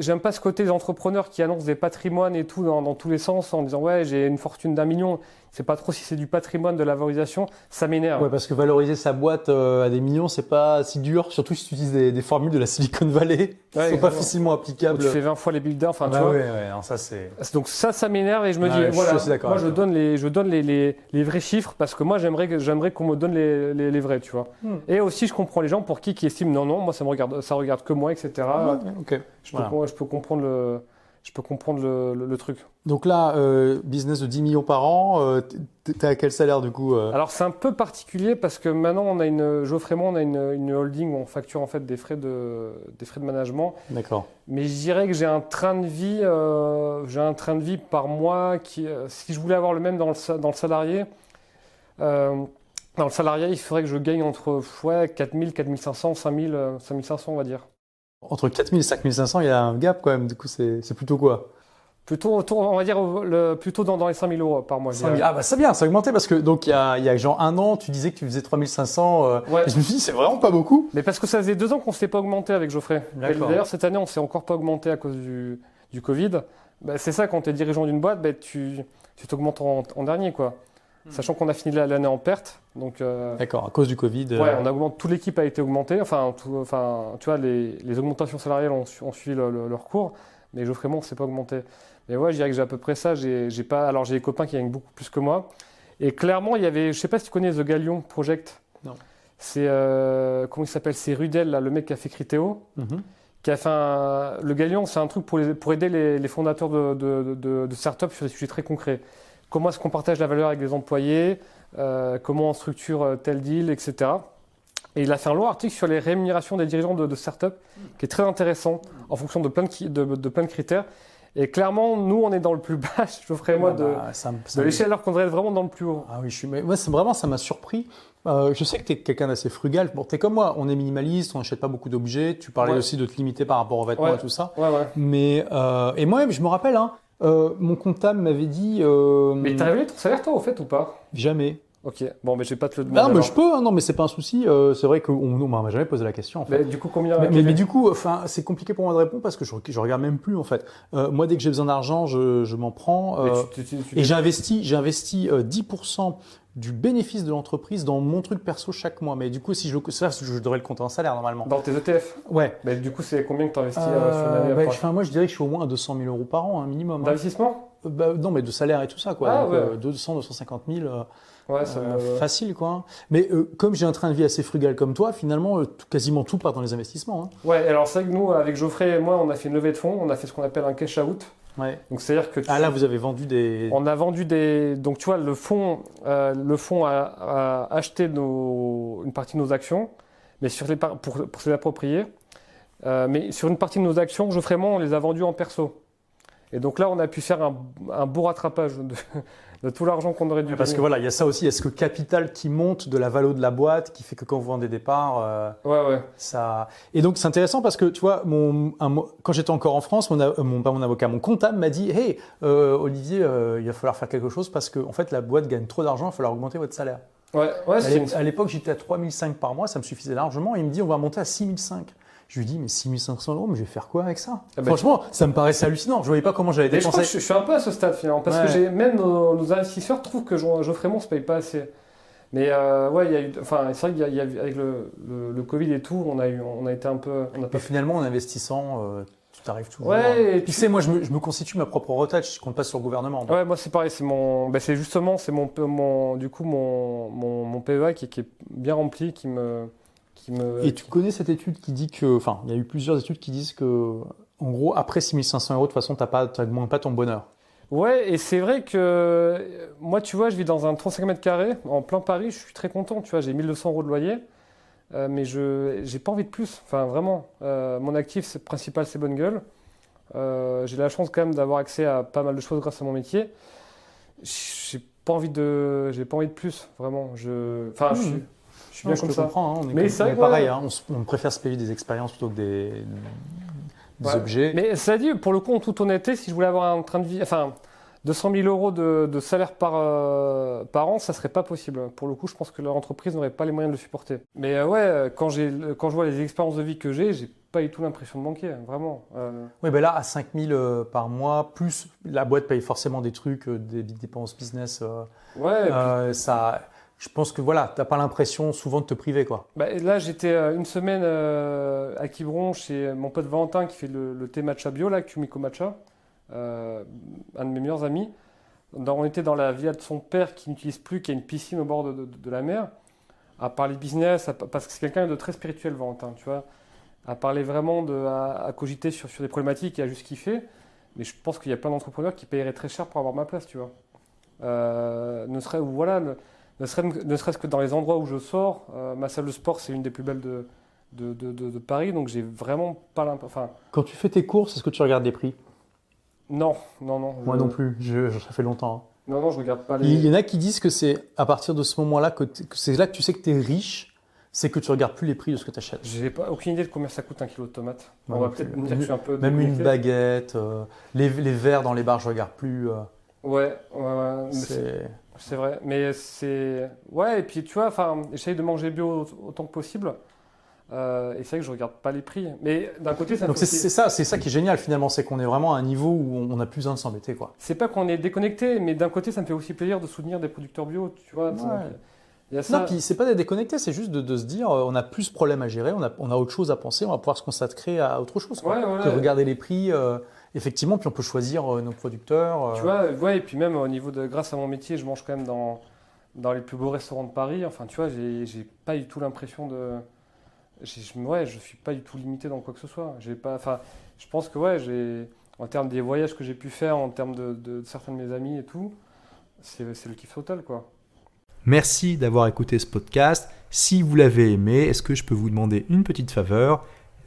j'aime pas ce côté des entrepreneurs qui annoncent des patrimoines et tout dans, dans tous les sens en disant ouais j'ai une fortune d'un million. C'est pas trop si c'est du patrimoine, de la valorisation, ça m'énerve. Ouais, parce que valoriser sa boîte euh, à des millions, c'est pas si dur, surtout si tu utilises des, des formules de la Silicon Valley qui Ouais, sont pas facilement applicables. Tu fais 20 fois les builders, enfin bah tu vois. ouais, ouais, non, ça c'est. Donc ça, ça m'énerve et je me Ouais, dis, je suis voilà, moi je donne les, je donne les, les, les vrais chiffres parce que moi j'aimerais j'aimerais qu'on me donne les, les, les vrais, tu vois. Hmm. Et aussi je comprends les gens pour qui qui estiment non non, moi ça me regarde, ça regarde que moi, etc. Ouais, ok. Je peux, Voilà. je peux comprendre le, je peux comprendre le, le- le truc. Donc là, euh, business de 10 millions par an, euh, t'es à quel salaire du coup euh? Alors c'est un peu particulier parce que maintenant on a une, Geoffrey et moi, on a une, une holding où on facture en fait des frais de, des frais de management. D'accord. Mais je dirais que j'ai un train de vie, euh, j'ai un train de vie par mois qui, si je voulais avoir le même dans le, dans le salarié, dans le salariat, il faudrait que je gagne entre ouais, 4000, 4500, 5000, euh, 5500, on va dire. Entre 4000 et 5500, il y a un gap quand même. Du coup, c'est plutôt quoi? Plutôt, autour, on va dire le, plutôt dans, dans les 5000 euros par mois. je 5000. dirais. Ah bah c'est bien, ça a augmenté parce que donc il y a, il y a genre un an, tu disais que tu faisais 3500. euh, Ouais. et je me suis dit, c'est vraiment pas beaucoup. Mais parce que ça faisait deux ans qu'on ne s'était pas augmenté avec Geoffrey. D'ailleurs, cette année, on ne s'est encore pas augmenté à cause du, du Covid. Bah, c'est ça, quand tu es dirigeant d'une boîte, bah, tu tu t'augmentes en, en dernier. quoi. Sachant qu'on a fini la- l'année en perte. Donc, euh, D'accord, à cause du Covid. euh, Ouais, on a augmenté, toute l'équipe a été augmentée. Enfin, tout- enfin tu vois, les, les augmentations salariales ont, su- ont suivi le- le- leur cours, mais Geoffrey Mon s'est pas augmenté. Mais ouais, je dirais que j'ai à peu près ça. J'ai j'ai pas, alors j'ai des copains qui gagnent beaucoup plus que moi. Et clairement, il y avait, je sais pas si tu connais The Galion Project. Non. C'est euh, comment il s'appelle? C'est Rudel, là, le mec qui a fait Criteo, mhm. qui a fait un- le Galion. C'est un truc pour, les- pour aider les, les fondateurs de, de, de, de startups sur des sujets très concrets. Comment est-ce qu'on partage la valeur avec les employés euh, Comment on structure euh, tel deal, etc. Et il a fait un long article sur les rémunérations des dirigeants de, de start-up qui est très intéressant en fonction de plein de, qui- de, de plein de critères. Et clairement, nous, on est dans le plus bas, Geoffrey et moi, de, Bah, ça me- ça de me- l'échelle, alors qu'on devrait être vraiment dans le plus haut. Ah oui, je suis. Mais moi, c'est vraiment, ça m'a surpris. Euh, je sais que tu es quelqu'un d'assez frugal. Bon, tu es comme moi, on est minimaliste, on n'achète pas beaucoup d'objets. Tu parlais Ouais. aussi de te limiter par rapport aux vêtements Ouais. et tout ça. Ouais, ouais. Mais euh, et moi, je me rappelle, hein, euh, mon comptable m'avait dit. euh, Mais t'as révélé ton salaire, toi, au fait, ou pas? Jamais. Ok, bon, mais je vais pas te le demander. Non, mais je peux. hein, non, mais c'est pas un souci. euh, c'est vrai qu'on on m'a jamais posé la question. En fait. Mais du coup, combien Mais, du coup, enfin, c'est compliqué pour moi de répondre parce que je, je regarde même plus en fait. Euh, moi, dès que j'ai besoin d'argent, je, je m'en prends. Mais euh, tu- tu- tu- tu- et j'ai investi, j'ai investi euh, 10% du bénéfice de l'entreprise dans mon truc perso chaque mois. Mais du coup, si je, ça, je devrais le compter en salaire normalement. Dans tes ETF Ouais. Mais du coup, c'est combien que tu investis euh, sur une Euh, année bah, enfin, moi, je dirais que je suis au moins à 200 000 euros par an, un minimum. hein. D'investissement? Euh, bah, non, mais de salaire et tout ça, quoi. Ah, Donc, ouais. euh, 200, 250 000, euh, Ouais, ça euh, me- facile, quoi. Mais euh, comme j'ai un train de vie assez frugal comme toi, finalement, euh, tout- quasiment tout part dans les investissements. hein. Ouais, alors c'est vrai que nous, avec Geoffrey et moi, on a fait une levée de fonds, on a fait ce qu'on appelle un cash out. Ouais. Donc c'est-à-dire que tu- Ah là, vous avez vendu des. on a vendu des. Donc tu vois, le fonds, le fonds a, a acheté nos... une partie de nos actions, mais sur les par- pour, pour se l'approprier. Euh, mais sur une partie de nos actions, Geoffrey et moi, on les a vendues en perso. Et donc là, on a pu faire un, un beau rattrapage de, de tout l'argent qu'on aurait dû Parce que voilà, il y a ça aussi, il y a ce capital qui monte de la valeur de la boîte, qui fait que quand vous vendez des parts, euh, Ouais, ouais. ça. Et donc c'est intéressant parce que tu vois, mon, un mo- quand j'étais encore en France, mon, euh, mon pas mon avocat, mon comptable m'a dit, hey euh, Olivier, euh, il va falloir faire quelque chose parce que en fait la boîte gagne trop d'argent, il va falloir augmenter votre salaire. Ouais, ouais, À l'époque, j'étais à 3005 par mois, ça me suffisait largement. Et il me dit, on va monter à 6005. Je lui dis, mais 6500 euros, mais je vais faire quoi avec ça? Ah bah, Franchement, ça me paraissait hallucinant. Je voyais pas comment j'allais je que dépenser. je, je suis un peu à ce stade finalement, parce Ouais. que j'ai même nos, nos investisseurs trouvent que Geoffrey Mon se paye pas assez. Mais euh, ouais, il y a eu, enfin, c'est vrai qu'il y a, il y a eu- avec le, le, le Covid et tout, on a eu, on a été un peu, on a pas. finalement, en investissant, euh, tu t'arrives toujours. Ouais, à- et puis- tu sais, moi, je me, je me constitue ma propre retraite. Je compte pas sur le gouvernement. Ouais, moi c'est pareil, c'est mon, bah, c'est justement, c'est mon, mon, du coup mon, mon, mon PEA qui, qui est bien rempli, qui me, qui me. Et tu connais cette étude qui dit que, enfin, il y a eu plusieurs études qui disent que, en gros, après 6500 euros, de toute façon, t'as pas, t'augmentes pas ton bonheur. Ouais, et c'est vrai que moi, tu vois, je vis dans un 35 mètres carrés en plein Paris, je suis très content, tu vois, j'ai 1200 euros de loyer, euh, mais je j'ai pas envie de plus, enfin vraiment. Euh, mon actif principal, c'est Bonne Gueule. Euh, j'ai la chance quand même d'avoir accès à pas mal de choses grâce à mon métier. J'ai pas envie de, j'ai pas envie de plus, vraiment. Je, enfin, je, Mmh. je suis Bien je comme te ça. comprends. hein, on est, Mais c'est pareil. ouais. hein, on, préfère se payer des expériences plutôt que des, des Ouais. objets. Mais ça dit, pour le coup, en toute honnêteté, si je voulais avoir un train de vie, enfin, 200 000 euros de, salaire par, euh, par an, ça serait pas possible. Pour le coup, je pense que leur entreprise n'aurait pas les moyens de le supporter. Mais euh, ouais, quand, quand je vois les expériences de vie que j'ai, j'ai pas du tout l'impression de manquer, vraiment. Euh. Oui, ben là, à 5 000 par mois, plus la boîte paye forcément des trucs, des dépenses business. ouais. ça, je pense que voilà, tu n'as pas l'impression souvent de te priver. quoi. Bah, là, j'étais une semaine à Quiberon chez mon pote Valentin qui fait le, le thé matcha bio, là, Kumiko Matcha. Euh, un de mes meilleurs amis. on était dans la villa de son père qui n'utilise plus, qui a une piscine au bord de, la mer, à parler business, parce que c'est quelqu'un de très spirituel, Valentin, tu vois, à parler vraiment, de, à, cogiter sur, des problématiques et à juste kiffer. Mais je pense qu'il y a plein d'entrepreneurs qui paieraient très cher pour avoir ma place, tu vois. Euh, ne serait voilà, ne, serait-ce que dans les endroits où je sors, euh, ma salle de sport c'est une des plus belles de, de, de Paris, donc j'ai vraiment pas l'impression. Quand tu fais tes courses, est-ce que tu regardes les prix? Non, non, non. Moi non plus, je, ça fait longtemps. Hein. Non, non, je regarde pas les. Il y en a qui disent que c'est à partir de ce moment-là que, c'est là que tu sais que tu es riche, c'est que tu regardes plus les prix de ce que tu achètes. J'ai pas aucune idée de combien ça coûte un kilo de tomates. On va peut-être dire que je suis un peu. Même une baguette, euh, les, les, verres dans les bars, je regarde plus. Euh. Ouais, ouais, ouais. C'est vrai, mais c'est ouais et puis tu vois, enfin, j'essaye de manger bio autant que possible. Euh, et c'est vrai que je regarde pas les prix. Mais d'un côté, ça Donc c'est ça, c'est ça qui est génial finalement, c'est qu'on est vraiment à un niveau où on a plus besoin de s'embêter quoi. C'est pas qu'on est déconnecté, mais d'un côté, ça me fait aussi plaisir de soutenir des producteurs bio, tu vois. Il y a ça. Non, puis c'est pas d'être déconnecté, c'est juste de, se dire, euh, on a plus de problèmes à gérer, on a, on a autre chose à penser, on va pouvoir se consacrer à autre chose. Quoi, que regarder les prix. Euh, effectivement, puis on peut choisir nos producteurs. Tu vois, ouais, et puis même au niveau de, grâce à mon métier, je mange quand même dans, dans les plus beaux restaurants de Paris. Enfin, tu vois, j'ai pas du tout l'impression de je, ouais, je suis pas du tout limité dans quoi que ce soit. J'ai pas, enfin, je pense que ouais, j'ai, en termes des voyages que j'ai pu faire, en termes de, de, certains de mes amis et tout, c'est le kiff total, quoi. Merci d'avoir écouté ce podcast. Si vous l'avez aimé, est-ce que je peux vous demander une petite faveur?